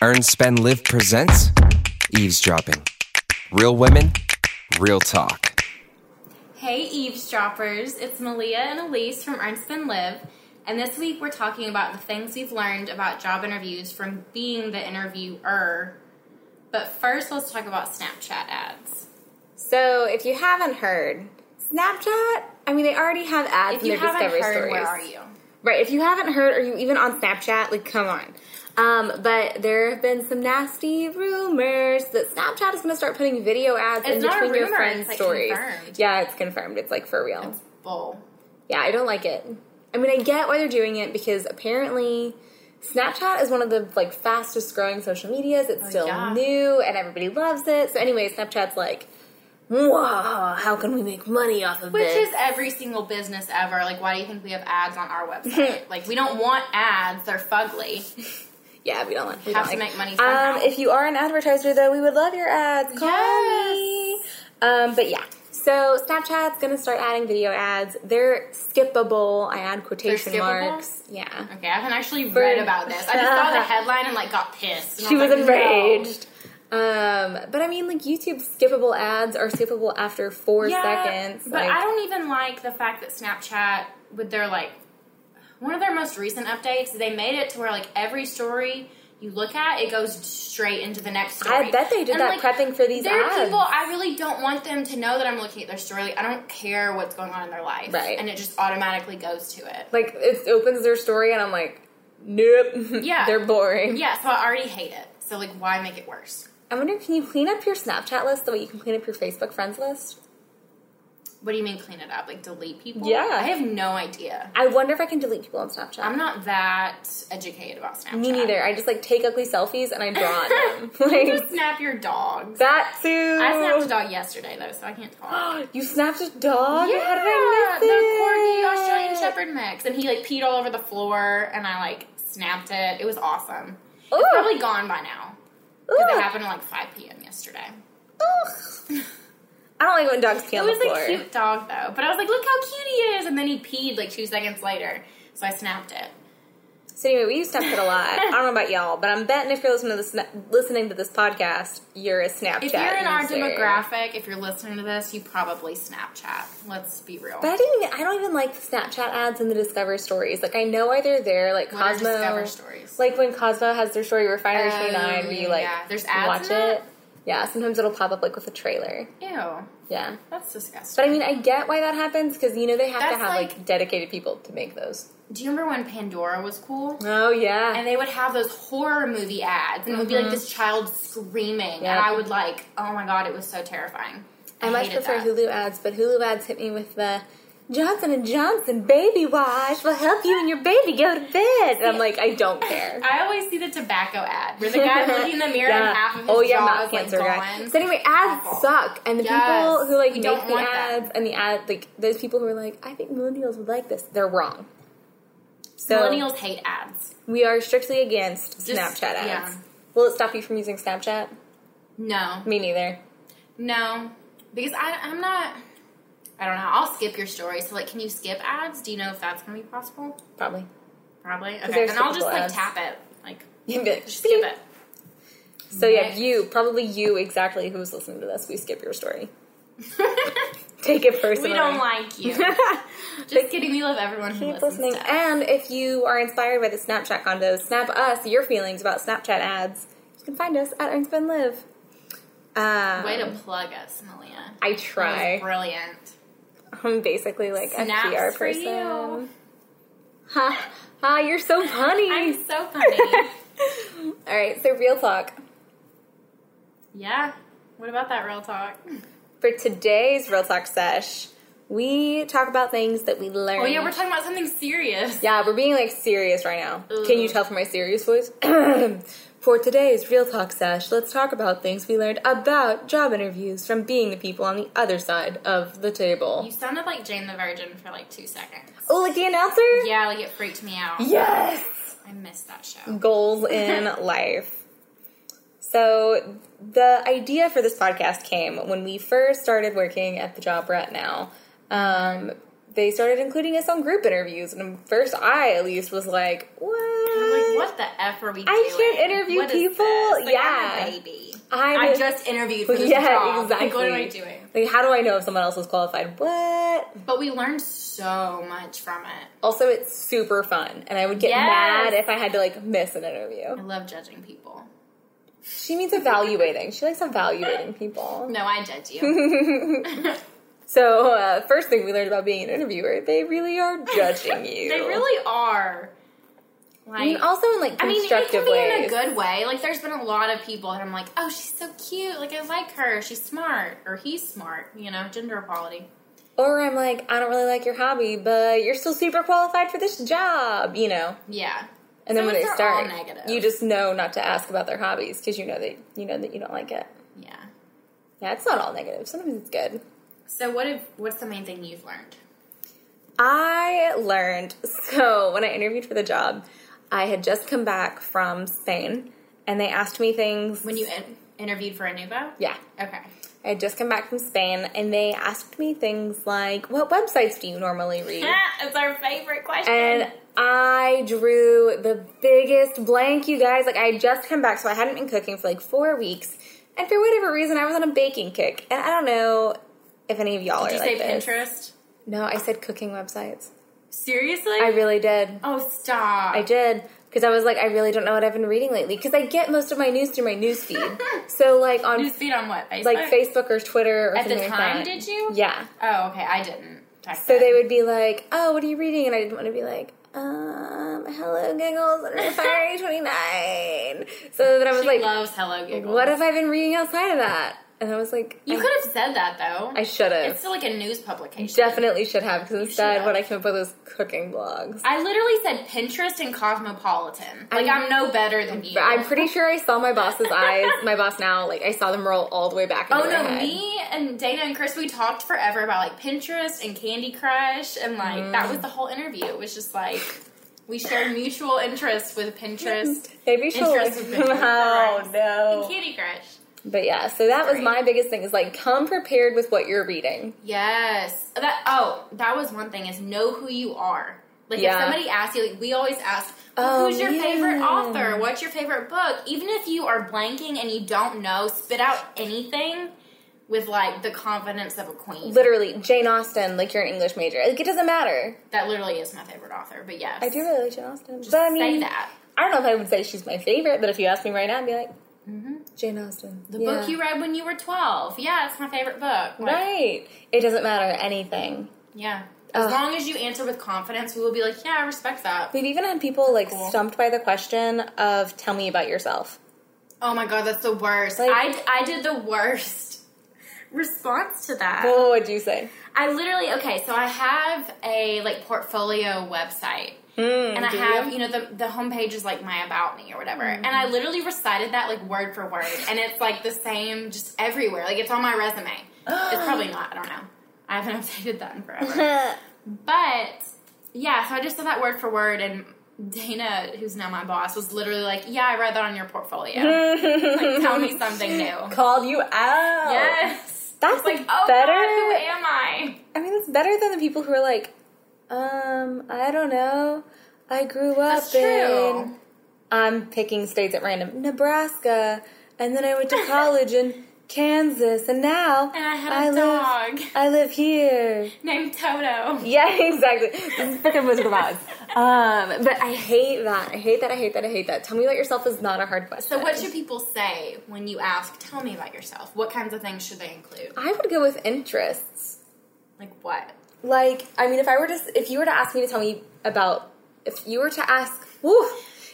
Earn, Spend, Live presents Eavesdropping. Real women, real talk. Hey, eavesdroppers. It's Malia and Elise from Earn, Spend, Live. And this week we're talking about the things we've learned about job interviews from being the interviewer. But first, let's talk about Snapchat ads. So, if you haven't heard, Snapchat, I mean, they already have ads If in you their haven't discovery heard, stories. where are you? Right, if you haven't heard, are you even on Snapchat? Like, come on. Um, but there have been some nasty rumors that Snapchat is going to start putting video ads It's in between your friends' like, stories. confirmed. Yeah, it's confirmed. It's like for real. It's bull. Yeah, I don't like it. I mean, I get why they're doing it because apparently Snapchat is one of the like fastest growing social medias. It's Oh, still yeah. new and everybody loves it. So anyway, Snapchat's like, wow, how can we make money off of Which this? Which is every single business ever. Like, why do you think we have ads on our website? like, we don't want ads. They're fugly. Yeah, we don't want we Have don't to like- make money somehow. Um, if you are an advertiser, though, we would love your ads. Call Yes. me. Um, but yeah. So Snapchat's gonna start adding video ads. They're skippable. I add quotation marks. Yeah. Okay, I haven't actually For- read about this. I just saw the headline and, like, got pissed. She I was like, no. enraged. Um, but I mean, like YouTube skippable ads are skippable after four Yeah, seconds. But like, I don't even like the fact that Snapchat, with their like, one of their most recent updates, they made it to where like every story you look at, it goes straight into the next story. I bet they did And, that like, prepping for these There are people I really don't want them to know that I'm looking at their story. Like, I don't care what's going on in their life, Right. And it just automatically goes to it. like it opens their story, and I'm like, nope. Yeah. they're boring. Yeah, so I already hate it. So like, why make it worse? I wonder, can you clean up your Snapchat list the way you can clean up your Facebook friends list? What do you mean clean it up? Like delete people? Yeah. I have no idea. I wonder if I can delete people on Snapchat. I'm not that educated about Snapchat. Me neither. I just like take ugly selfies and I draw on them. You like just snap your dogs. that too. I snapped a dog yesterday though, so I can't talk. You snapped a dog? yeah, How did I the miss corgi? Australian Shepherd mix, and he like peed all over the floor, and I like snapped it. It was awesome. Ooh. It's probably gone by now because it happened at like 5 p.m. yesterday. Don't like when dogs pee It on the floor. It was a cute dog though, but I was like, look how cute he is, and then he peed like two seconds later, so I snapped it. So anyway, we use Snapchat a lot. I don't know about y'all, but I'm betting if you're listening to this listening to this podcast, you're a Snapchat. If you're in our user. demographic, if you're listening to this, you probably Snapchat. Let's be real. But I didn't. Even, I don't even like the Snapchat ads and the Discover stories. Like I know why they're there. Like What are Cosmo. Discover stories? Like when Cosmo has their story Refinery Oh, 29, where you like yeah. There's ads watch in that? Yeah, sometimes it'll pop up like with a trailer. Ew, Yeah, that's disgusting. but I mean, I get why that happens because you know they have to have like, like- dedicated people to make those. Do you remember when Pandora was cool? Oh yeah, And they would have those horror movie ads, and it would be like mm-hmm. this child screaming, and I would like, oh my god, it was so terrifying. I, I much prefer that. Hulu ads, but Hulu ads hit me with the Johnson and Johnson baby wash will help you and your baby go to bed. And I'm like, I don't care. I always see the tobacco ad where the guy looking in the mirror Yeah. and half of his oh yeah, jaw mouth is like guy. gone. So anyway, ads Awful. suck, and the Yes. people who like We make don't the want that. ads and the ad like those people who are like, I think millennials would like this. They're wrong. So Millennials hate ads. we are strictly against Just- Snapchat ads. yeah. Will it stop you from using Snapchat? No, Me neither. no, because I, I'm not. I don't know. I'll skip your story. So, like, can you skip ads? Do you know if that's going to be possible? Probably. Probably. Okay, then I'll just like ads. tap it. Like, just skip it. So yeah, you probably you exactly who's listening to this. We skip your story. Take it personally. we don't like you. Just kidding. We love everyone who Keep listens listening. And if you are inspired by the Snapchat condos, snap us your feelings about Snapchat ads. You can find us at Earn Spend Live. Um, Way to plug us, Malia. I try. brilliant. I'm basically like a PR person. you. Ha ha! You're so funny. I'm so funny. All right, so real talk. yeah. What about that real talk? For today's real talk sesh, we talk about things that we learned. Oh yeah, we're talking about something serious. Yeah, we're being like serious right now. Can you tell from my serious voice? For today's Real Talk Sesh, let's talk about things we learned about job interviews from being the people on the other side of the table. You sounded like Jane the Virgin for like two seconds. Oh, like the announcer? Yeah, like it freaked me out. Yes! I missed that show. Goals in life. So, the idea for this podcast came when we first started working at the job we're at now. Um, they started including us on group interviews. And first, I at least was like, what? I'm like, what the f are we doing? I can't interview What people? Like, Yeah. I'm a baby. I'm I a- just interviewed for this yeah, job. exactly. Like, what am I doing? Like, how do I know if someone else is qualified? What? But we learned so much from it. Also, it's super fun, and I would get Yes. mad if I had to like miss an interview. I love judging people. She means evaluating. She likes evaluating people. No, I judge you. So, uh, first thing we learned about being an interviewer, they really are judging you. they really are. Like, I mean, also in like I mean, it constructive can be ways. in a good way. Like, there's been a lot of people that I'm like, oh, she's so cute. Like, I like her. She's smart, or he's smart. You know, gender equality. Or I'm like, I don't really like your hobby, but you're still super qualified for this job, you know. Yeah. And then when they start, you just know not to ask about their hobbies because you know that you know that you don't like it. Yeah. Yeah, it's not all negative. Sometimes it's good. So, what if? What's the main thing you've learned? I learned so when I interviewed for the job, I had just come back from Spain, and they asked me things. When you in- interviewed for Inuvo? yeah, Okay. I had just come back from Spain, and they asked me things like, "What websites do you normally read?" it's our favorite question. And I drew the biggest blank, you guys. Like, I had just come back, so I hadn't been cooking for like four weeks. And for whatever reason, I was on a baking kick. And I don't know if any of y'all Did are you like say this. Pinterest? No, I said cooking websites. Seriously? I really did. oh, stop. I did. Because I was like, I really don't know what I've been reading lately. Because I get most of my news through my news feed. so, like, on Newsfeed on what? Facebook? like Facebook or Twitter or At the something like time, that. did you? Yeah. Oh, okay. I didn't. So they would be like, "Oh, what are you reading?" And I didn't want to be like, "Um, Hello Giggles and Refinery 29." So then I was She like, loves Hello Giggles. "What have I been reading outside of that?" And I was like, You I, could have said that though. I should have. It's still like a news publication. Definitely should have because instead, what I came up with was cooking blogs. I literally said Pinterest and Cosmopolitan. Like I'm- I'm, no better than you. I'm pretty sure I saw my boss's eyes, my boss now, like I saw them roll all the way back. Oh no, head. me and Dana and Chris, we talked forever about like Pinterest and Candy Crush, and like that Mm. was the whole interview. It was just like we shared mutual interest with Pinterest Maybe she'll like, with Pinterest. oh and no. Candy Crush. But yeah, so that was my biggest thing is like come prepared with what you're reading. Yes. That oh, that was one thing is know who you are. Like Yeah. if somebody asks you, like we always ask, Oh, who's your favorite author? What's your favorite book? Even if you are blanking and you don't know, spit out anything with like the confidence of a queen. Literally, Jane Austen, like you're an English major. Like it doesn't matter. That literally is my favorite author. But yes, I do really like Jane Austen. Just but I mean, say that. I don't know if I would say she's my favorite, but if you ask me right now, I'd be like, Mm-hmm. Jane Austen. The book you read when you were twelve. Yeah, it's my favorite book. Like, Right. It doesn't matter anything. Yeah. As Ugh. long as you answer with confidence, we will be like, yeah, I respect that. We've even had people like Cool. stumped by the question of "Tell me about yourself." Oh my god, that's the worst. Like- I, I did the worst response to that. What would you say? I literally okay, so I have a like portfolio website. Mm, and I have, you? you know, the the homepage is like my about me or whatever. Mm-hmm. And I literally recited that like word for word. And it's like the same just everywhere. Like it's on my resume. it's probably not, I don't know. I haven't updated that in forever. but yeah, so I just said that word for word and Dana, who's now my boss, was literally like, Yeah, I read that on your portfolio. like tell me something new. Called you out. Yes. That's Like, oh better. God, who am I? I mean, it's better than the people who are like, um, I don't know. I grew up That's true. in. I'm picking states at random. Nebraska, and then I went to college in Kansas, and now And I had a live. dog I live here. named Toto. Yeah, exactly. This is freaking Wizard of Oz. Um, but I hate that. I hate that. I hate that. I hate that. Tell me about yourself is not a hard question. So, what should people say when you ask, tell me about yourself? What kinds of things should they include? I would go with interests. Like what? Like, I mean, if I were to, if you were to ask me to tell me about, if you were to ask, woo,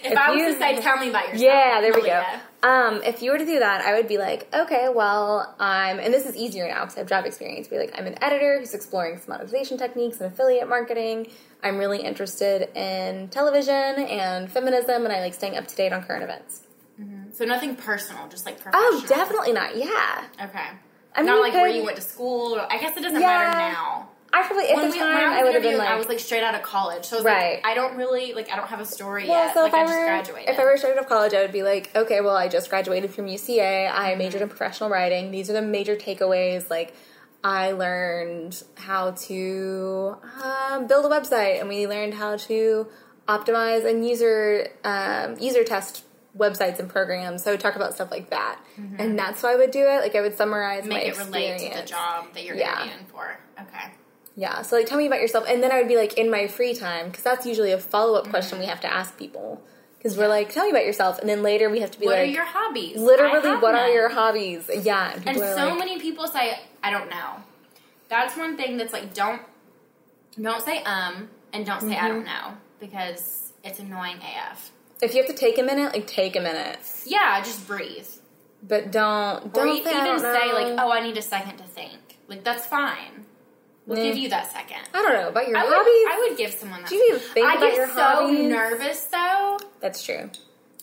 If, I was you- to say, tell me about yourself. Yeah, there we go. Um, if you were to do that, I would be like, okay, well, I'm, and this is easier now because I have job experience. Be like, I'm an editor who's exploring some monetization techniques and affiliate marketing. I'm really interested in television and feminism, and I like staying up to date on current events. So, nothing personal, just like professional. Oh, definitely not. Yeah, Okay. I mean, Not like where you went to school. I guess it doesn't Yeah. matter now. I probably at When, the we, time I would have been like, I was like straight out of college. So I was Right. like, I don't really, like, I don't have a story Well, yet. so like, if I, I, just were graduated. if I were straight out of college, I would be like, okay, well, I just graduated from UCA. I majored in professional writing. These are the major takeaways. Like, I learned how to um, build a website, and we learned how to optimize and user um, user test websites and programs. So I would talk about stuff like that, and that's how I would do it. Like I would summarize my Make it experience. relate to the job that you're Yeah. interviewing for. Okay. Yeah. So like, tell me about yourself, and then I would be like in my free time because that's usually a follow up question we have to ask people because we're like, tell me about yourself, and then later we have to be What like, what are your hobbies? Literally, what are your hobbies? Yeah. And, And so like, many people say, I don't know. That's one thing that's like, don't don't say um and don't say I Mm-hmm. don't know because it's annoying AF. if you have to take a minute, like take a minute, Yeah, just breathe. but don't don't say, I even don't say like, oh, I need a second to think. Like that's fine. We'll give you that second. I don't know about your I would, hobbies. I would give someone that. Do you even think I about get so hobbies? nervous though. That's true.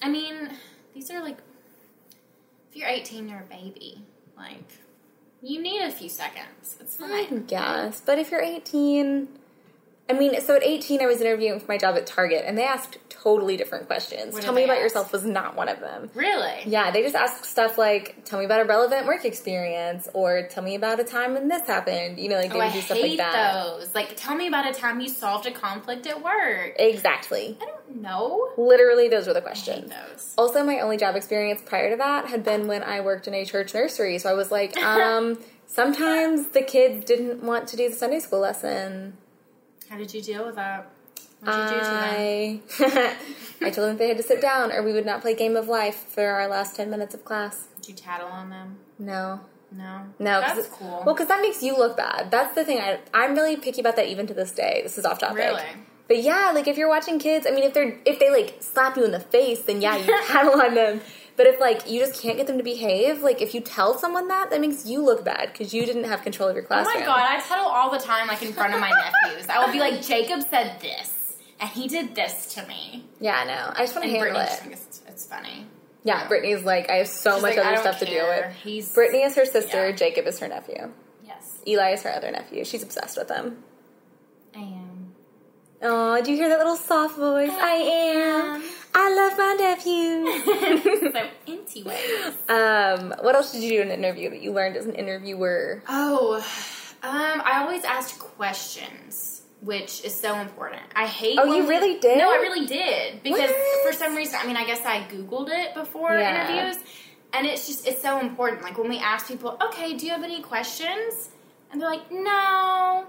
I mean, these are like, if you're 18, you're a baby. Like, you need a few seconds. It's fine. I guess. But if you're 18, I mean, so at 18, I was interviewing for my job at Target, and they asked totally different questions. What Tell me about ask? yourself was not one of them. Really? Yeah, they just asked stuff like, tell me about a relevant work experience, or tell me about a time when this happened. You know, like they Oh, would I do stuff hate like that. those. Like, tell me about a time you solved a conflict at work. Exactly. I don't know. Literally, those were the I questions. those. Also, my only job experience prior to that had been when I worked in a church nursery. So I was like, um, sometimes the kids didn't want to do the Sunday school lesson. How did you deal with that? What did you do to them? I I told them if they had to sit down or we would not play Game of Life for our last 10 minutes of class. Did you tattle on them? No. No. No, That's cool. Well, because that makes you look bad. That's the thing. I, I'm really picky about that even to this day. This is off topic. Really? But yeah, like if you're watching kids, I mean, if they're if they like slap you in the face, then yeah, you tattle on them. But if like you just can't get them to behave, like if you tell someone that, that makes you look bad because you didn't have control of your classroom. Oh my god, I tattle all the time, like in front of my nephews. I will be like, Jacob said this, and he did this to me. Yeah, I know. I just want to And handle Brittany it. it's, it's funny. Yeah, Brittany's like, I have so She's much like, other stuff to deal with. He's Brittany is her sister. Yeah. Jacob is her nephew. Yes, Eli is her other nephew. She's obsessed with him. I am. Oh, do you hear that little soft voice? I am. I love my nephew. so inty ways. um, what else did you do in an interview that you learned as an interviewer? Oh, um, I always asked questions, which is so important. I hate. Oh, you really did? No, I really did because What? for some reason, I mean, I guess I googled it before Yeah. interviews, and it's just it's so important. Like when we ask people, "Okay, do you have any questions?" and they're like, "No."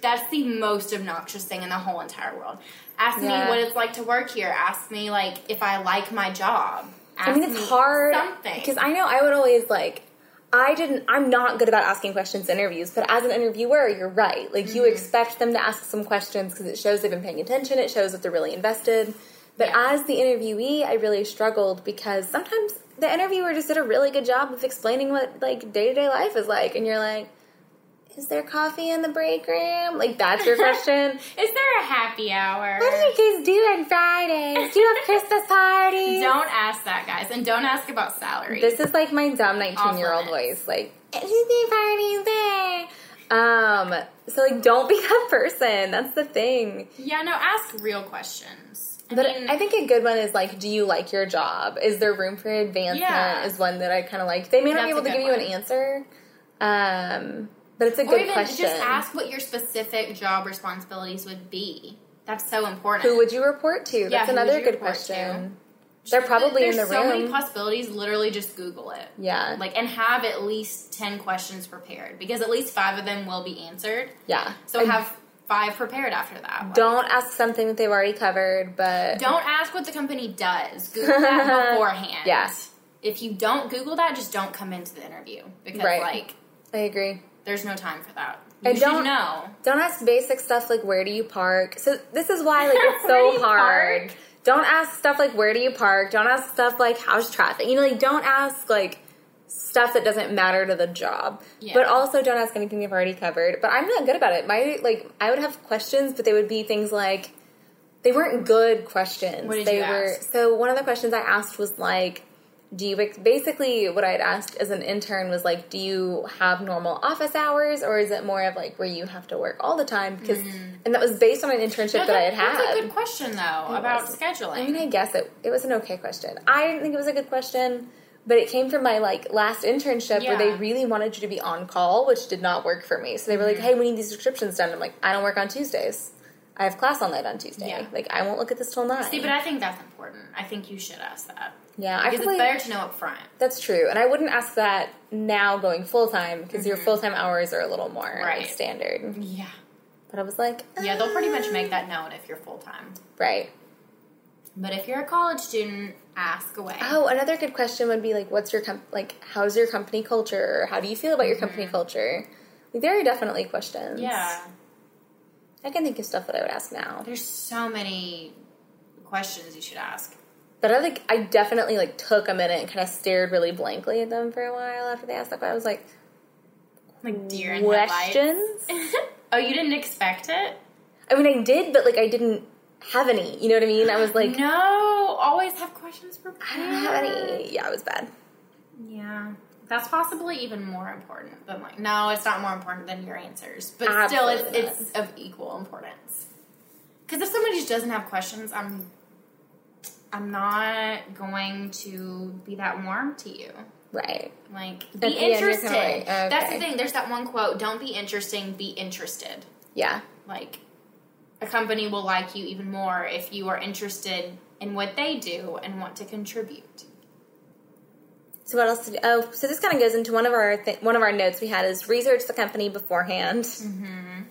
That's the most obnoxious thing in the whole entire world. Ask Yeah. me what it's like to work here. Ask me like if I like my job. Ask I mean, it's me hard something because I know I would always like. I didn't. I'm not good about asking questions in interviews, but as an interviewer, you're right. Like Mm-hmm. you expect them to ask some questions because it shows they've been paying attention. It shows that they're really invested. But Yeah. as the interviewee, I really struggled because sometimes the interviewer just did a really good job of explaining what like day to day life is like, and you're like, "Is there coffee in the break room?" Like that's your question. Is there a happy hour? what do you guys do on Fridays? Do you have Christmas parties? Don't ask that, guys, and don't ask about salary. This is like my dumb 19 year old voice. Like, Disney parties there. Um, so like, don't be that person. That's the thing. yeah, no, ask real questions. I But mean, I think a good one is like, do you like your job? Is there room for advancement? Yeah. Is one that I kind of like. They may not be able to give you an answer. Um, but it's a or good even question. just ask what your specific job responsibilities would be. That's so important. Who would you report to? That's would another good question. They're probably There's in the so many possibilities. Literally, just Google it. Yeah. Like, and have at least ten questions prepared because at least five of them will be answered. yeah. So I have five prepared after that. Like, don't ask something that they've already covered, but Don't ask what the company does. Google that beforehand. Yeah. If you don't Google that, just don't come into the interview because Right. like I agree. There's no time for that. You And don't- know. Don't ask basic stuff like where do you park. So this is why like it's so hard. park? Don't ask stuff like where do you park. Don't ask stuff like how's traffic. You know, like don't ask like stuff that doesn't matter to the job. Yeah. But also don't ask anything you've already covered. But I'm not good about it. My like I would have questions, but they would be things like they weren't good questions. What did they you were ask? so one of the questions I asked was like do you basically what I had asked as an intern was like, do you have normal office hours, or is it more of like where you have to work all the time? Because and that was based on an internship No, that I had that's had. a good question though about was. scheduling. I mean, I guess it it was an okay question. I didn't think it was a good question, but it came from my like last internship where they really wanted you to be on call, which did not work for me. So they were Mm-hmm. like, "Hey, we need these descriptions done." I'm like, "I don't work on Tuesdays. I have class all night on Tuesday. Yeah. Like, I won't look at this till nine." See, but I think that's important. I think you should ask that. Yeah, I Because feel it's better to know up front. that's true, and I wouldn't ask that now going full time because your full time hours are a little more like, Mm-hmm. Right. standard. Yeah. But I was like, Yeah, they'll pretty much "Uh, make that known if you're full time. right. But if you're a college student, ask away. Oh, another good question would be like, what's your com- like? How's your company culture? Or how do you feel about your company culture? Like, there are definitely questions. Mm-hmm. Yeah. I can think of stuff that I would ask now. There's so many questions you should ask. But I like, I definitely like took a minute and kind of stared really blankly at them for a while after they asked that. But I was like, Like deer in questions. oh, you didn't expect it? I mean, I did, but like, I didn't have any. You know what I mean? I was like, no, always have questions prepared. I don't have any. Yeah, it was bad. Yeah. That's possibly even more important than like no, it's not more important than your answers, but Absolutely still, it's it's of equal importance. Because if somebody just doesn't have questions, I'm I'm not going to be that warm to you. Right. Like, be the end, you're kinda interested. like, That's the thing. There's that one quote: "Don't be interesting, be interested." Yeah. Like, a company will like you even more if you are interested in what they do and want to contribute. So what else? Did, oh, so this kind of goes into one of our th- one of our notes we had is research the company beforehand, mm-hmm.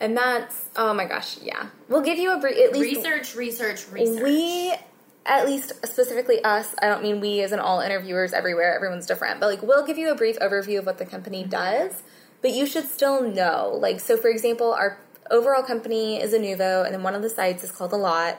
and that's oh my gosh, yeah. We'll give you a brief at least Research, research, research. we at least specifically us. I don't mean we as in all interviewers everywhere. Everyone's different, but like we'll give you a brief overview of what the company mm-hmm. does, but you should still know. Like so, for example, our overall company is Inuvo, and then one of the sites is called a lot.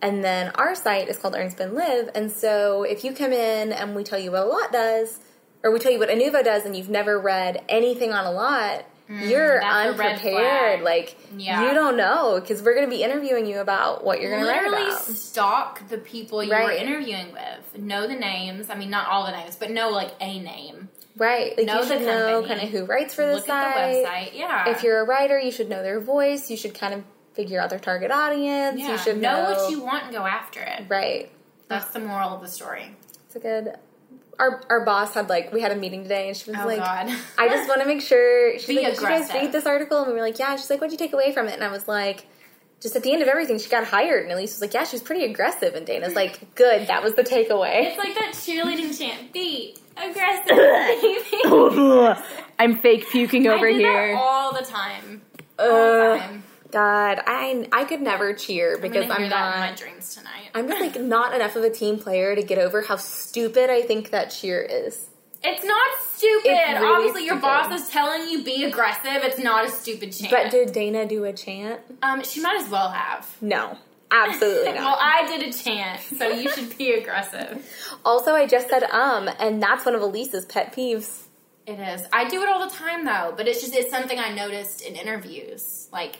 And then our site is called Earn Spend Live. And so if you come in and we tell you what a lot does, or we tell you what Inuvo does, and you've never read anything on a lot, Mm, red unprepared. Like Yeah. you don't know because we're going to be interviewing you about what you're going to write about. stalk the people you were interviewing with. Know the names. I mean, not all the names, but know like a name. Right. Like Know you the should know kind of who writes for the Look site. at the website. Yeah. If you're a writer, you should know their voice. You should kind of figure out their target audience. yeah. You should know, know, what you want and go after it. Right. That's the moral of the story. It's a good. Our our boss had like we had a meeting today and she was Oh like, God. I just want to make sure. She's Be like, Did you guys read this article? And we were like, Yeah. She's like, What'd you take away from it? And I was like. Just at the end of everything, she got hired, and Elise was like, "Yeah, she was pretty aggressive." And Dana's like, "Good, that was the takeaway." It's like that cheerleading chant. Be aggressive. I'm fake puking over I do here. that all the time. All the time. God, I I could never cheer I'm because I'm hear that in my dreams tonight. I'm just like not enough of a team player to get over how stupid I think that cheer is. It's not stupid. It's really Obviously, your stupid. boss is telling you be aggressive. It's not a stupid chant. But did Dana do a chant? um, she might as well have. No, absolutely not. well. I did a chant, so you should be aggressive. also, I just said um, and that's one of Elise's pet peeves. It is. I do it all the time though, but it's just it's something I noticed in interviews. Like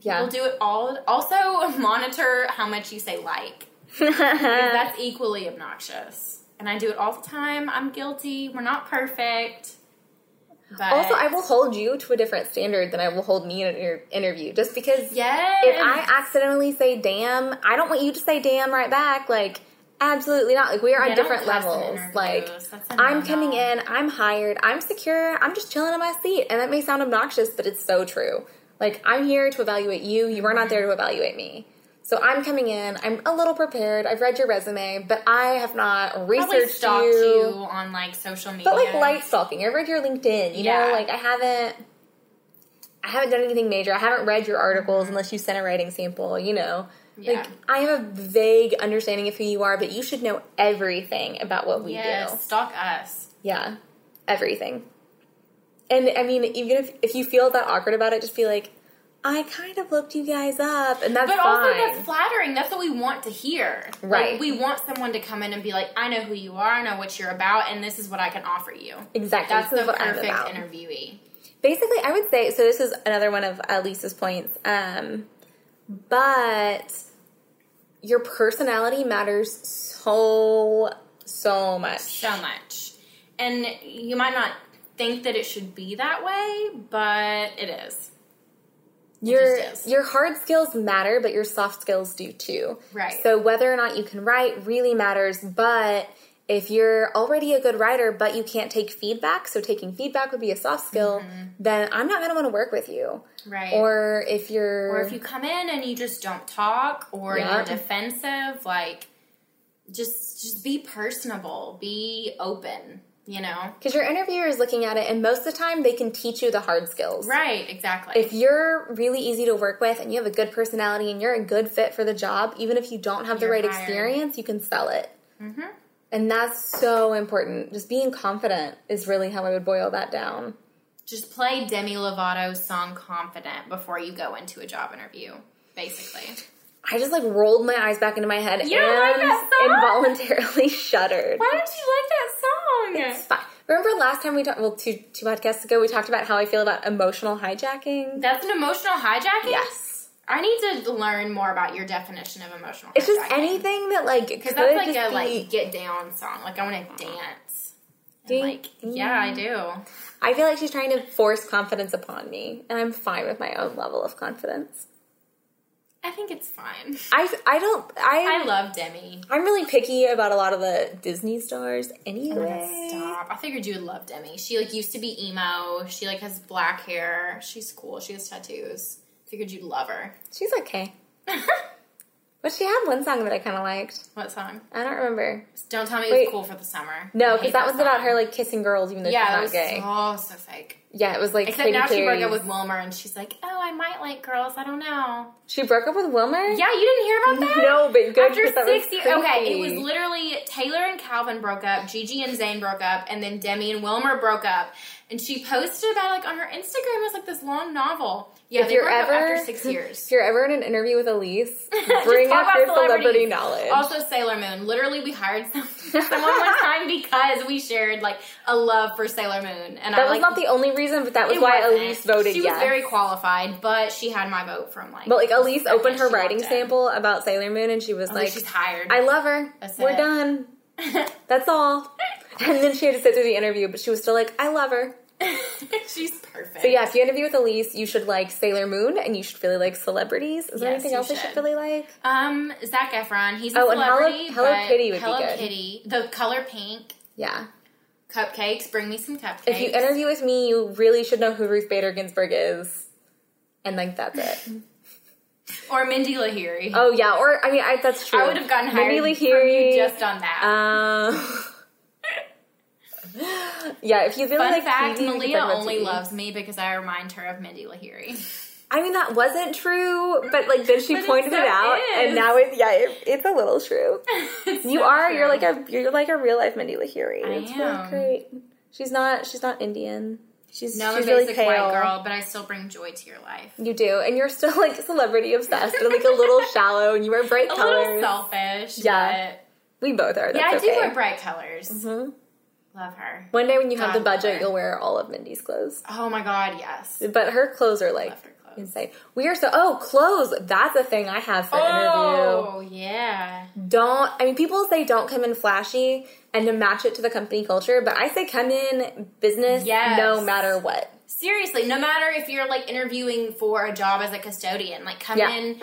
Yeah, we'll do it all. Also, monitor how much you say like. That's equally obnoxious. And I do it all the time. I'm guilty. We're not perfect. But also, I will hold you to a different standard than I will hold me in an inter- interview. Just because Yes. if I accidentally say "damn," I don't want you to say "damn" right back. Like, absolutely not. Like, we are Yeah, on different levels. Like, I'm coming in, I'm hired, I'm secure, I'm just chilling in my seat, and that may sound obnoxious, but it's so true. Like, I'm here to evaluate you. You are not there to evaluate me. So I'm coming in. I'm a little prepared. I've read your resume, but I have not researched you. you on like social media. But like light stalking, I've read your LinkedIn. You Yeah. know, like I haven't, I haven't done anything major. I haven't read your articles mm-hmm. unless you sent a writing sample. You know, Yeah. like I have a vague understanding of who you are, but you should know everything about what we yes, do. stalk us. Yeah, everything. And I mean, even if if you feel that awkward about it, just be like, I kind of looked you guys up, and that's But fine. also, that's flattering. That's what we want to hear. Like, Right. we want someone to come in and be like, I know who you are, I know what you're about, and this is what I can offer you. exactly. That's this the is what I'm perfect interviewee. basically i would say so this is another one of uh, lisa's points um, but your personality matters so so much So much. And you might not think that it should be that way, but it is. your your hard skills matter but your soft skills do too Right. so whether or not you can write really matters but If you're already a good writer, but you can't take feedback, so taking feedback would be a soft skill, mm-hmm. then I'm not going to want to work with you. Right. Or if you're. or if you come in and you just don't talk or Yeah. you're defensive, like just just be personable, be open, you know? Because your interviewer is looking at it, and most of the time they can teach you the hard skills. Right, exactly. If you're really easy to work with and you have a good personality and you're a good fit for the job, even if you don't have the You're right hired. experience, you can sell it. Mm-hmm. And that's so important. Just being confident is really how I would boil that down. just play Demi Lovato's song Confident before you go into a job interview, basically. I just like rolled my eyes back into my head You don't like and involuntarily shuddered. Why don't you like that song? It's fine. Remember last time we talked, well, two, two podcasts ago, we talked about how I feel about emotional hijacking? That's an emotional hijacking? Yes. I need to learn more about your definition of emotional It's just anything that like Because that's like just a be, like get down song. Like I want to dance. Like yeah, I do. I feel like she's trying to force confidence upon me, and I'm fine with my own level of confidence. I think it's fine. I, I don't I, I love Demi. I'm really picky about a lot of the Disney stars anyway. Oh, stop. I figured you would love Demi. She like used to be emo. She like has black hair. She's cool. She has tattoos. Figured you'd love her. She's okay. But she had one song that I kind of liked. what song? I don't remember. Don't tell me it Wait. was cool for the summer. No, because hate that was about her like kissing girls, even though Yeah, that she's was not gay. so so fake. Yeah, it was like Except Katy now she broke up with Wilmer, and she's like, "Oh, I might like girls. I don't know." She broke up with Wilmer. Yeah, you didn't hear about that? No, but good, After 'cause that was six years, okay, it was literally Taylor and Calvin broke up, Gigi and Zayn broke up, and then Demi and Wilmer broke up. And she posted about it, like on her Instagram. It was like this long novel. Yeah, if they you're ever after six years. if you're ever in an interview with Elise, bring up your celebrity knowledge. Also, Sailor Moon. Literally, we hired some, someone one time because we shared like a love for Sailor Moon, and that I was like not the only reason, but that was why wasn't. Elise voted She yes. was very qualified, but she had my vote from like. but like Elise opened her writing sample about Sailor Moon, and she was Oh, like, she's hired. "I love her. That's We're it. done. That's all." And then she had to sit through the interview, but she was still like, "I love her." she's perfect. So yeah, if you interview with Elise, you should like Sailor Moon, and you should really like celebrities. Is there Yes, anything you else I should should. really like? Um, Zac Efron. He's a Oh, and Hello- celebrity. Hello but Kitty would be Hello good. Kitty. The color pink. Yeah. Cupcakes. Bring me some cupcakes. If you interview with me, you really should know who Ruth Bader Ginsburg is, and like that's it. or Mindy Lahiri. oh yeah, or I mean, I, that's true. I would have gotten hired Mindy from Lahiri, you just on that. Um, yeah, if you really Fun like fact: Phoebe, Malia only loves me because I remind her of Mindy Lahiri. I mean, that wasn't true, but like then she But it pointed so it out, is. and now it yeah, it, it's a little true. You so are true. you're like a you're like a real life Mindy Lahiri. I it's am. really great. She's not she's not Indian. She's no, I'm she's a basic white girl, but I still bring joy to your life. You do, and you're still like celebrity obsessed, and like a little shallow, and you wear bright A colors. little selfish. Yeah. but- we both are. Yeah, I okay. do wear bright colors. Mhm. Love her. One day when you have the budget, you'll wear all of Mindy's clothes. Oh my god, yes. But her clothes are like clothes. insane. We are so oh clothes. That's a thing I have for interview. Oh yeah. Don't I mean people say don't come in flashy and to match it to the company culture, but I say come in business Yes. no matter what. Seriously, no matter if you're like interviewing for a job as a custodian, like come Yeah. in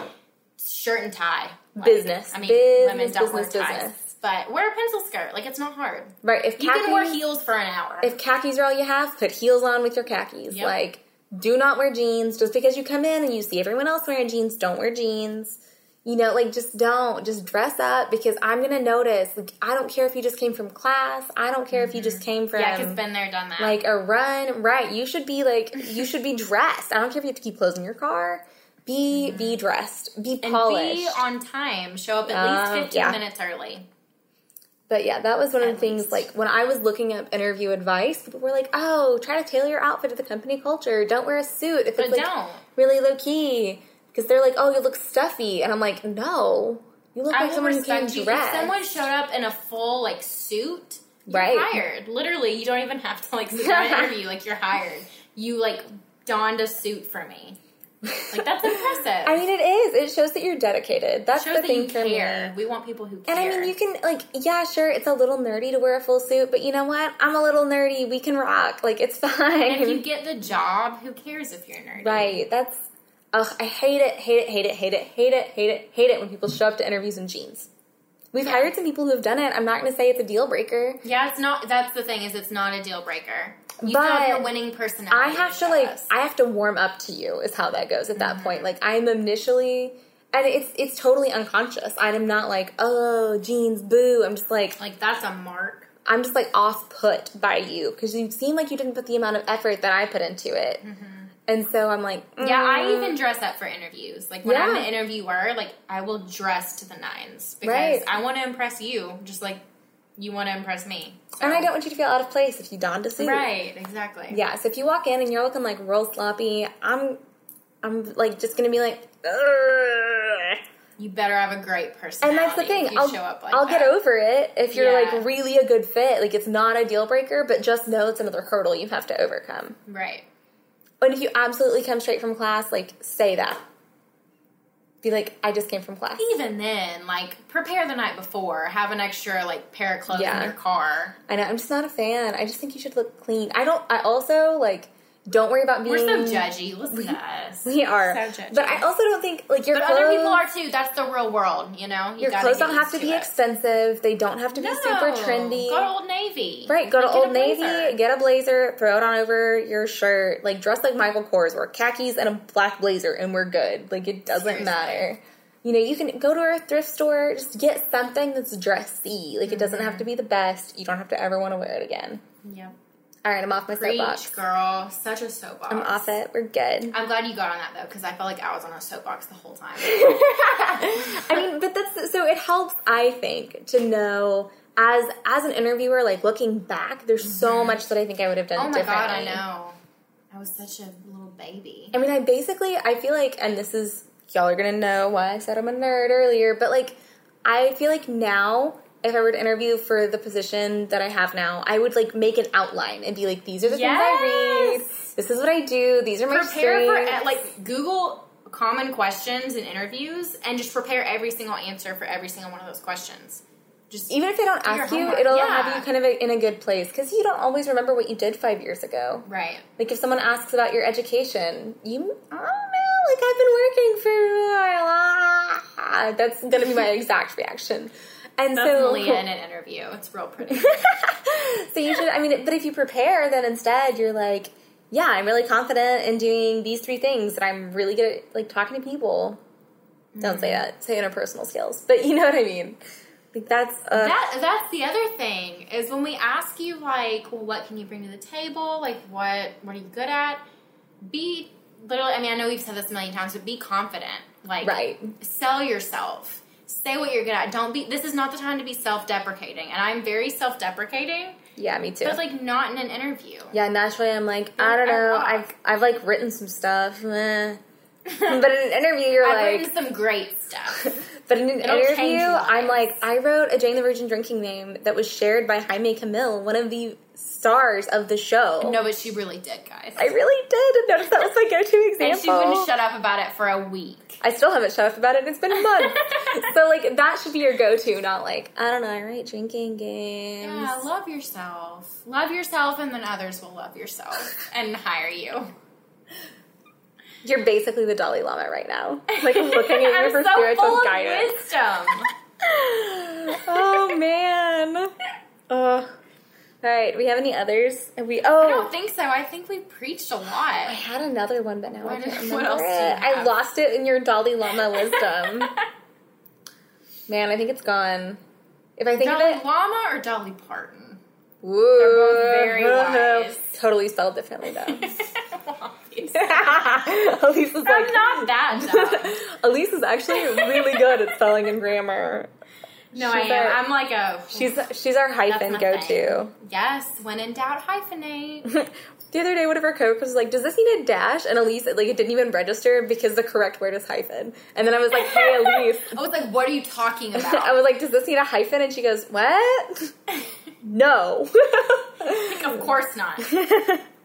shirt and tie. Like, Business. I mean, Business, women don't business, wear ties, business. But wear a pencil skirt. Like it's not hard. Right. If You can wear heels for an hour. if khakis are all you have, put heels on with your khakis. Yep. Like do not wear jeans. Just because you come in and you see everyone else wearing jeans, don't wear jeans. You know, like just don't. Just dress up because I'm gonna notice. Like I don't care if you just came from class. I don't care if you just mm-hmm. came from yeah, because been there, done that. like a run. Right. You should be like you should be dressed. I don't care if you have to keep clothes in your car. Be be mm-hmm. dressed. Be polished, and be on time. Show up at least 15 yeah. minutes early. But yeah, that was one of the At things. least. Like when I was looking up interview advice, people were like, "Oh, try to tailor your outfit to the company culture. Don't wear a suit if But it's like don't. really low key." Because they're like, "Oh, you look stuffy," and I'm like, "No, you look I like someone who respect you. If someone showed up in a full like suit, you're Right. hired. Literally, you don't even have to like sit down and interview. Like you're hired. You like donned a suit for me. Like that's impressive. I mean, it is. It shows that you're dedicated. That's the thing for care. me. We want people who care. And. I mean, you can like, yeah, sure, it's a little nerdy to wear a full suit, but you know what? I'm a little nerdy. We can rock. Like, it's fine. if you get the job, who cares if you're nerdy? Right. That's ugh, I hate it, hate it, hate it, hate it, hate it, hate it, hate it when people show up to interviews in jeans. We've hired some people who have done it. I'm not going to say it's a deal breaker. Yeah, it's not. That's the thing is, it's not a deal breaker. You But your winning personality. I have to like us. I have to warm up to you is how that goes at Mm-hmm. that point. Like I'm initially and it's it's totally unconscious. I'm not like, oh, jeans, boo. I'm just like like that's a mark. I'm just like off put by you because you seem like you didn't put the amount of effort that I put into it. And so I'm like, Yeah, I mm, even dress up for interviews. Like when I'm an interviewer, like I will dress to the nines because Right. I want to impress you, just like you want to impress me. So- and I don't want you to feel out of place if you donned a suit. Right, exactly. Yeah, so if you walk in and you're looking like real sloppy, I'm I'm like just gonna be like. You better have a great personality. and that's the thing. I'll show up like I'll get over it if you're Yeah. like really a good fit. Like it's not a deal breaker, but just know it's another hurdle you have to overcome. Right. And if you absolutely come straight from class, like say that. Be like, I just came from class. Even then, like prepare the night before. Have an extra like pair of clothes Yeah. in your car. I know. I'm just not a fan. I just think you should look clean. I don't. I also like. Don't worry about being. We're so judgy. Listen to us. We are. So judgy. but I also don't think like your But clothes. other people are too. That's the real world, you know. You Your clothes don't have used to be it. expensive. They don't have to be No, super trendy. Go to Old Navy. Right, go to Like, get Old Navy, blazer. get a blazer, throw it on over your shirt, like dress like Michael Kors, wear khakis and a black blazer, and we're good. Like it doesn't Seriously. matter. You know, you can go to a thrift store, just get something that's dressy. Like it mm-hmm. doesn't have to be the best. You don't have to ever want to wear it again. Yep. All right, I'm off my Preach, soapbox. girl. Such a soapbox. I'm off it. We're good. I'm glad you got on that though, because I felt like I was on a soapbox the whole time. I mean, but that's so it helps. I think to know as as an interviewer, like looking back, there's so mm-hmm. much that I think I would have done. oh my god, I know. I was such a little baby. I mean, I basically I feel like, and this is y'all are gonna know why I said I'm a nerd earlier, but like I feel like now. If I were to interview for the position that I have now, I would like make an outline and be like, "These are the things I read. This is what I do. These are my Prepare for like Google common questions in interviews and just prepare every single answer for every single one of those questions. Just Even if they don't ask you, homework. it'll Yeah. have you kind of in a good place because you don't always remember what you did five years ago. right. Like if someone asks about your education, you I don't know, like I've been working for a while. ah. That's gonna be my exact reaction. And That's so Malia in an interview. It's real pretty. so you should I mean but if you prepare then instead you're like, yeah, I'm really confident in doing these three things and I'm really good at like talking to people. Don't say that. Say interpersonal skills. But you know what I mean. Like that's uh, that that's the other thing is when we ask you like, well, what can you bring to the table? Like, what what are you good at? Be literally. I mean, I know we've said this a million times, but be confident. Like, Right. Sell yourself. Say what you're good at. Don't be. This is not the time to be self-deprecating, and I'm very self-deprecating, yeah, me too. but like not in an interview. Yeah, naturally I'm like, I don't know. I've I've like written some stuff. eh. but in an interview you're I've like written some great stuff. But in an It'll interview, I'm like, I wrote a Jane the Virgin drinking name that was shared by Jaime Camil, one of the stars of the show. no, but she really did, guys. I really did. And notice that was my go-to example. and she wouldn't shut up about it for a week. I still haven't shut up about it. It's been a month. so like that should be your go-to, not like I don't know. I write drinking games. Yeah, love yourself. Love yourself, and then others will love yourself and hire you. You're basically the Dalai Lama right now. Like looking at you for so spiritual full of guidance. wisdom. oh man. Uh, all right. We have any others? Have we? I Oh, don't think so. I think we preached a lot. I had another one, but now I What- can't what else it. I lost it in your Dalai Lama wisdom. Man, I think it's gone. If I think Dolly of it, Lama or Dolly Parton? woo, They're both very wise. Totally spelled differently though. Obviously. Elise is I'm like, not that dumb. Elise is actually really good at spelling and grammar. No, I She's am. our- I'm like a. She's she's our hyphen go to. Yes, when in doubt, hyphenate. the other day, one of our coworkers was like, "Does this need a dash?" And Elise, like, it didn't even register because the correct word is hyphen. And then I was like, "Hey, Elise." I was like, what are you talking about?" I was like, "Does this need a hyphen?" And she goes, "What? No." of course not.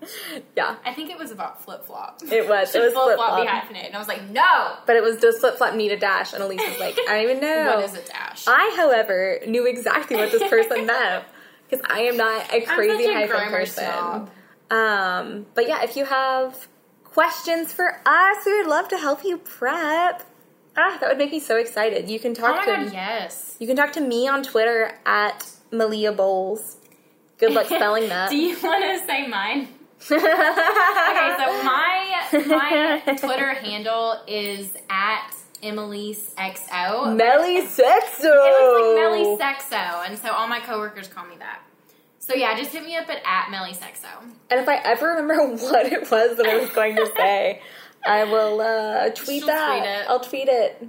yeah, I think it was about flip flop. it was. It was flip flop be hyphenated? And I was like, no. But it was does flip flop need a dash? And Elise was like, "I don't even know." What is a dash? I, however, knew exactly what this person meant because I am not a crazy a hyphen person. Um, but yeah, if you have questions for us, we would love to help you prep. Ah, that would make me so excited. You can Oh talk my to god, yes. you can talk to me on Twitter at Malia Bowles. Good luck spelling that. Do you want to say mine? Okay, so my my Twitter handle is at Emily's XO. Melly Sexo. It looks like Melly Sexo, and so all my coworkers call me that. So yeah, just hit me up at at Melly Sexo. And if I ever remember what it was that I was going to say, I will uh, tweet She'll that. tweet. I'll tweet it.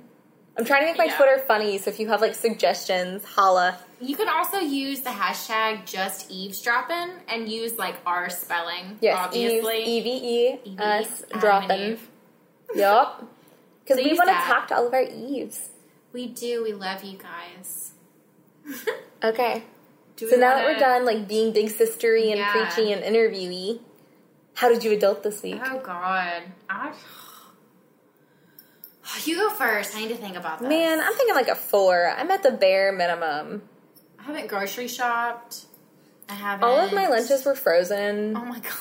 I'm trying to make my Yeah. Twitter funny, so if you have like suggestions, holla. You can also use the hashtag just eavesdropping and use like our spelling. Yes, obviously. E V E us dropping. Yup. Because So we want to talk to all of our Eves. We do. We love you guys. Okay. Do So we now that wanna- we're done, like being big sistery and Yeah. preachy and interviewee, how did you adult this week? Oh God, I. You go first. I need to think about this. Man, I'm thinking like a four. I'm at the bare minimum. I haven't grocery shopped. I haven't. All of my lunches were frozen. Oh my god.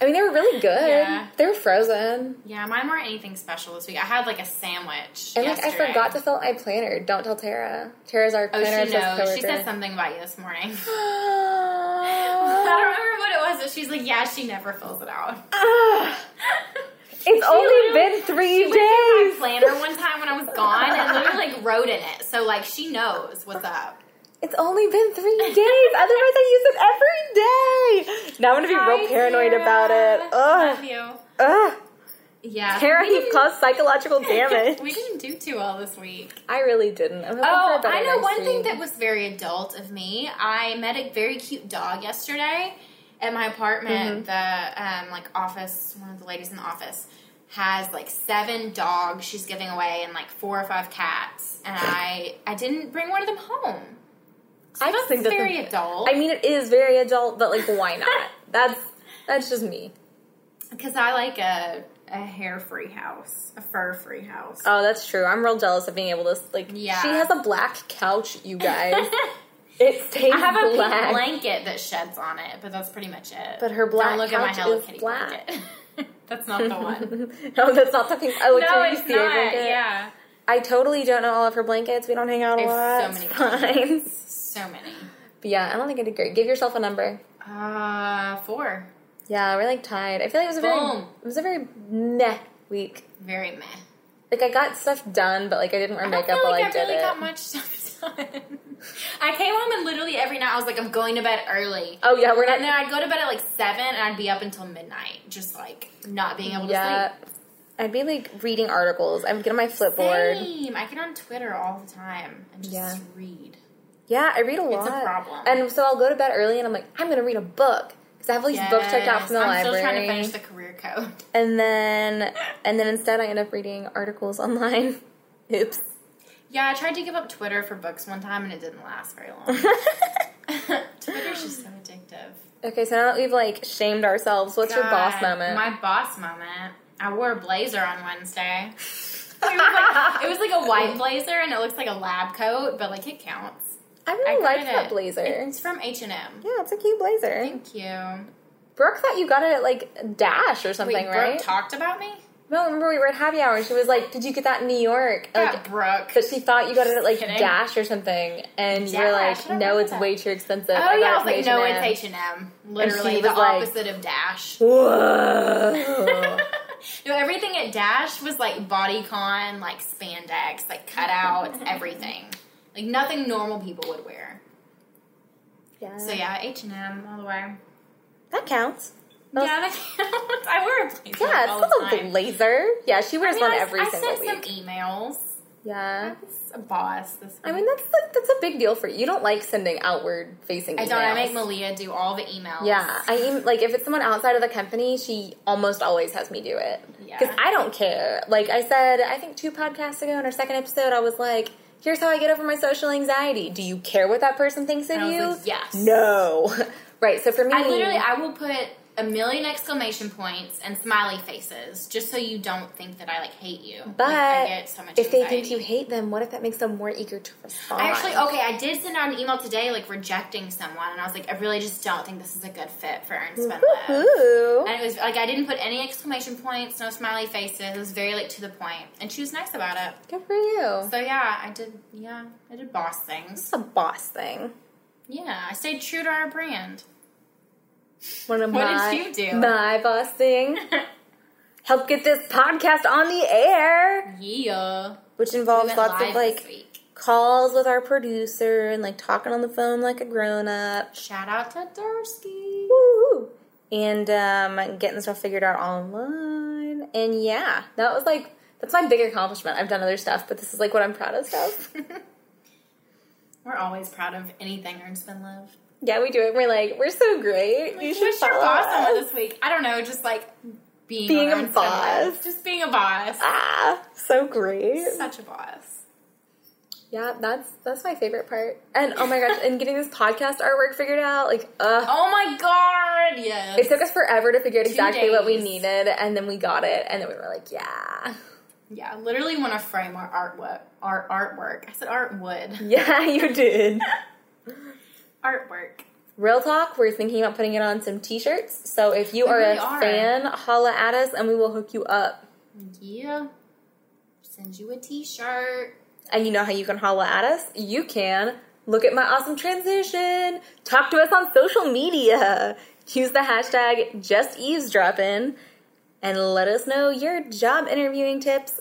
I mean, they were really good. Yeah. They were frozen. Yeah, mine weren't anything special this week. I had like a sandwich. And like, I forgot to fill my planner. Don't tell Tara. Tara's our planner. Oh, she knows. She said something about you this morning. I don't remember what it was, but she's like, yeah, she never fills it out. It's She only been three days. my planner one time when I was gone and literally like wrote in it. So like she knows what's up. It's only been three days. Otherwise, I use it every day. Now I'm gonna be real paranoid Tara. about it. Love Ugh. you. Ugh. Yeah. Tara, you've caused psychological damage. we didn't do too well this week. I really didn't. I'm hoping for Oh, I know one thing that was very adult of me. I met a very cute dog yesterday at my apartment. Mm-hmm. The um, like office, one of the ladies in the office has like seven dogs she's giving away and like four or five cats. And I I didn't bring one of them home. So I that's think that's very a- adult. I mean, it is very adult, but like, why not? that's that's just me. because I like a a hair free house, a fur free house. Oh, that's true. I'm real jealous of being able to like. Yeah. She has a black couch, you guys. it stays I have a black. pink blanket that sheds on it, but that's pretty much it. But her black Don't look at my Hello is Kitty black. blanket. that's not the one. no, that's not the pink. Oh, it's no, it's UCA not. blanket. Yeah, I totally don't know all of her blankets. We don't hang out a lot. so many fine. so many. But yeah, I don't think I did great. Give yourself a number. Uh, four. Yeah, we're like tied. I feel like it was a very it was a very meh week. Very meh. Like I got stuff done, but like I didn't wear I makeup feel while like I, I, did really it. got much stuff done. I came home and literally every night I was like, I'm going to bed early. Oh yeah, we're not. And then I'd go to bed at like seven and I'd be up until midnight, just like not being able to yeah, sleep. I'd be like reading articles. I would get on my Flipboard. Same. I get on Twitter all the time and just Yeah. read. Yeah, I read a It's lot. a problem. And so I'll go to bed early, and I'm like, I'm gonna read a book because I have all these books checked out from the I'm library. still trying to finish the career code. and then, and then instead, I end up reading articles online. Oops. Yeah, I tried to give up Twitter for books one time and it didn't last very long. Twitter's just so addictive. okay, so now that we've like shamed ourselves, what's your boss moment? My boss moment. I wore a blazer on Wednesday. it, was like, it was like a white blazer and it looks like a lab coat, but like it counts. I I really like that it. blazer. It's from H and M. yeah, it's a cute blazer. Thank you. Brooke thought you got it at like Dash or something, Wait, Brooke right? talked about me. No, remember we were at happy hour and she was like, "Did you get that in New York?" That Like, Brooke. but she thought you got it at like Kidding. Dash or something, and you were like, "No, it's that. way too expensive." Oh I yeah, I was like, no, H&M." it's H and M. Literally she the was like- opposite of Dash. Whoa. No, everything at Dash was like bodycon, like spandex, like cutouts, everything. Like nothing normal people would wear. yeah. So yeah, H and M all the way. that counts. Was- Yeah, that counts. I wear a blazer yeah, it's the still a blazer. Yeah, she I wears mean, one I, every I single sent some emails. I yeah. was a boss this week. I mean, that's like, that's a big deal for you. You don't like sending outward facing. Emails. I don't. I make. Malia do all the emails. Yeah, I em- like if it's someone outside of the company, she almost always has me do it. Yeah. Because I don't care. Like I said, I think two podcasts ago in our second episode, I was like, "Here's how I get over my social anxiety. Do you care what that person thinks of I you? like, yes. No. right. So for me, I literally, I will put a million exclamation points and smiley faces, just so you don't think that I like hate you. But Like, I get so much if they think you hate them, what if that makes them more eager to respond? I actually okay. I did send out an email today, like rejecting someone, and I was like, I really just don't think this is a good fit for Ernst Live. And it was like I didn't put any exclamation points, no smiley faces. It was very like to the point, and she was nice about it. Good for you. So yeah, I did. Yeah, I did boss things. It's a boss thing. Yeah, I stayed true to our brand. One of What my, did you do? My boss thing. Help get this podcast on the air, yeah, which involves went lots of like calls with our producer and like talking on the phone like a grown up. Shout out to Dursky. Woo! And um, getting stuff figured out online. And yeah, that was like that's my big accomplishment. I've done other stuff, but this is like what I'm proudest of. We're always proud of anything Ernst Spin Live. Yeah, we do it. We're like, we're so great. you should What's your boss us. moment this week? I don't know, just like being Being a Ernst Spin Live. boss. Just being a boss. Ah, so great. Such a boss. Yeah, that's that's my favorite part. And oh my gosh, and getting this podcast artwork figured out, like, uh, Oh my god, yes. it took us forever to figure out Two exactly what we needed, and then we got it, and then we were like, yeah, yeah, literally want to frame our artwork. Our artwork. I said art wood. yeah, you did. Artwork. Real talk, we're thinking about putting it on some t-shirts. So if you We are really a are. fan, holla at us, and we will hook you up. Yeah. Send you a t-shirt. And you know how you can holla at us? You can look at my awesome transition, talk to us on social media, use the hashtag just eavesdropping, and let us know your job interviewing tips,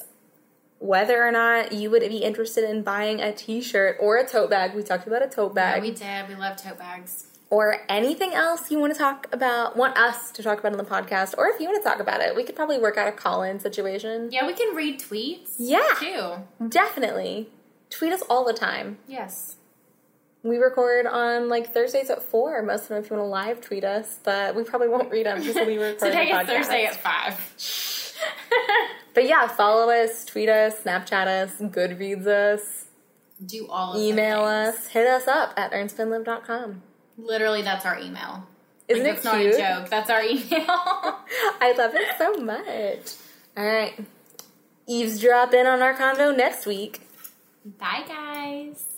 whether or not you would be interested in buying a t-shirt or a tote bag. We talked about a tote bag. Yeah, we did. We love tote bags. or anything else you want to talk about, want us to talk about on the podcast, or if you want to talk about it, we could probably work out a call-in situation. Yeah, we can read tweets. Yeah. Too. Definitely. Tweet us all the time. Yes. We record on like Thursdays at four. Most of them, if you want to live tweet us, but we probably won't read them because we record Today is Thursday at five. But yeah, follow us, tweet us, Snapchat us, Goodreads us, Do all of email us, hit us up at earnspinlive.com. Literally, that's our email. Isn't like, it that's not cute? a joke. That's our email. I love it so much. All right. Eavesdrop in on our convo next week. Bye, guys.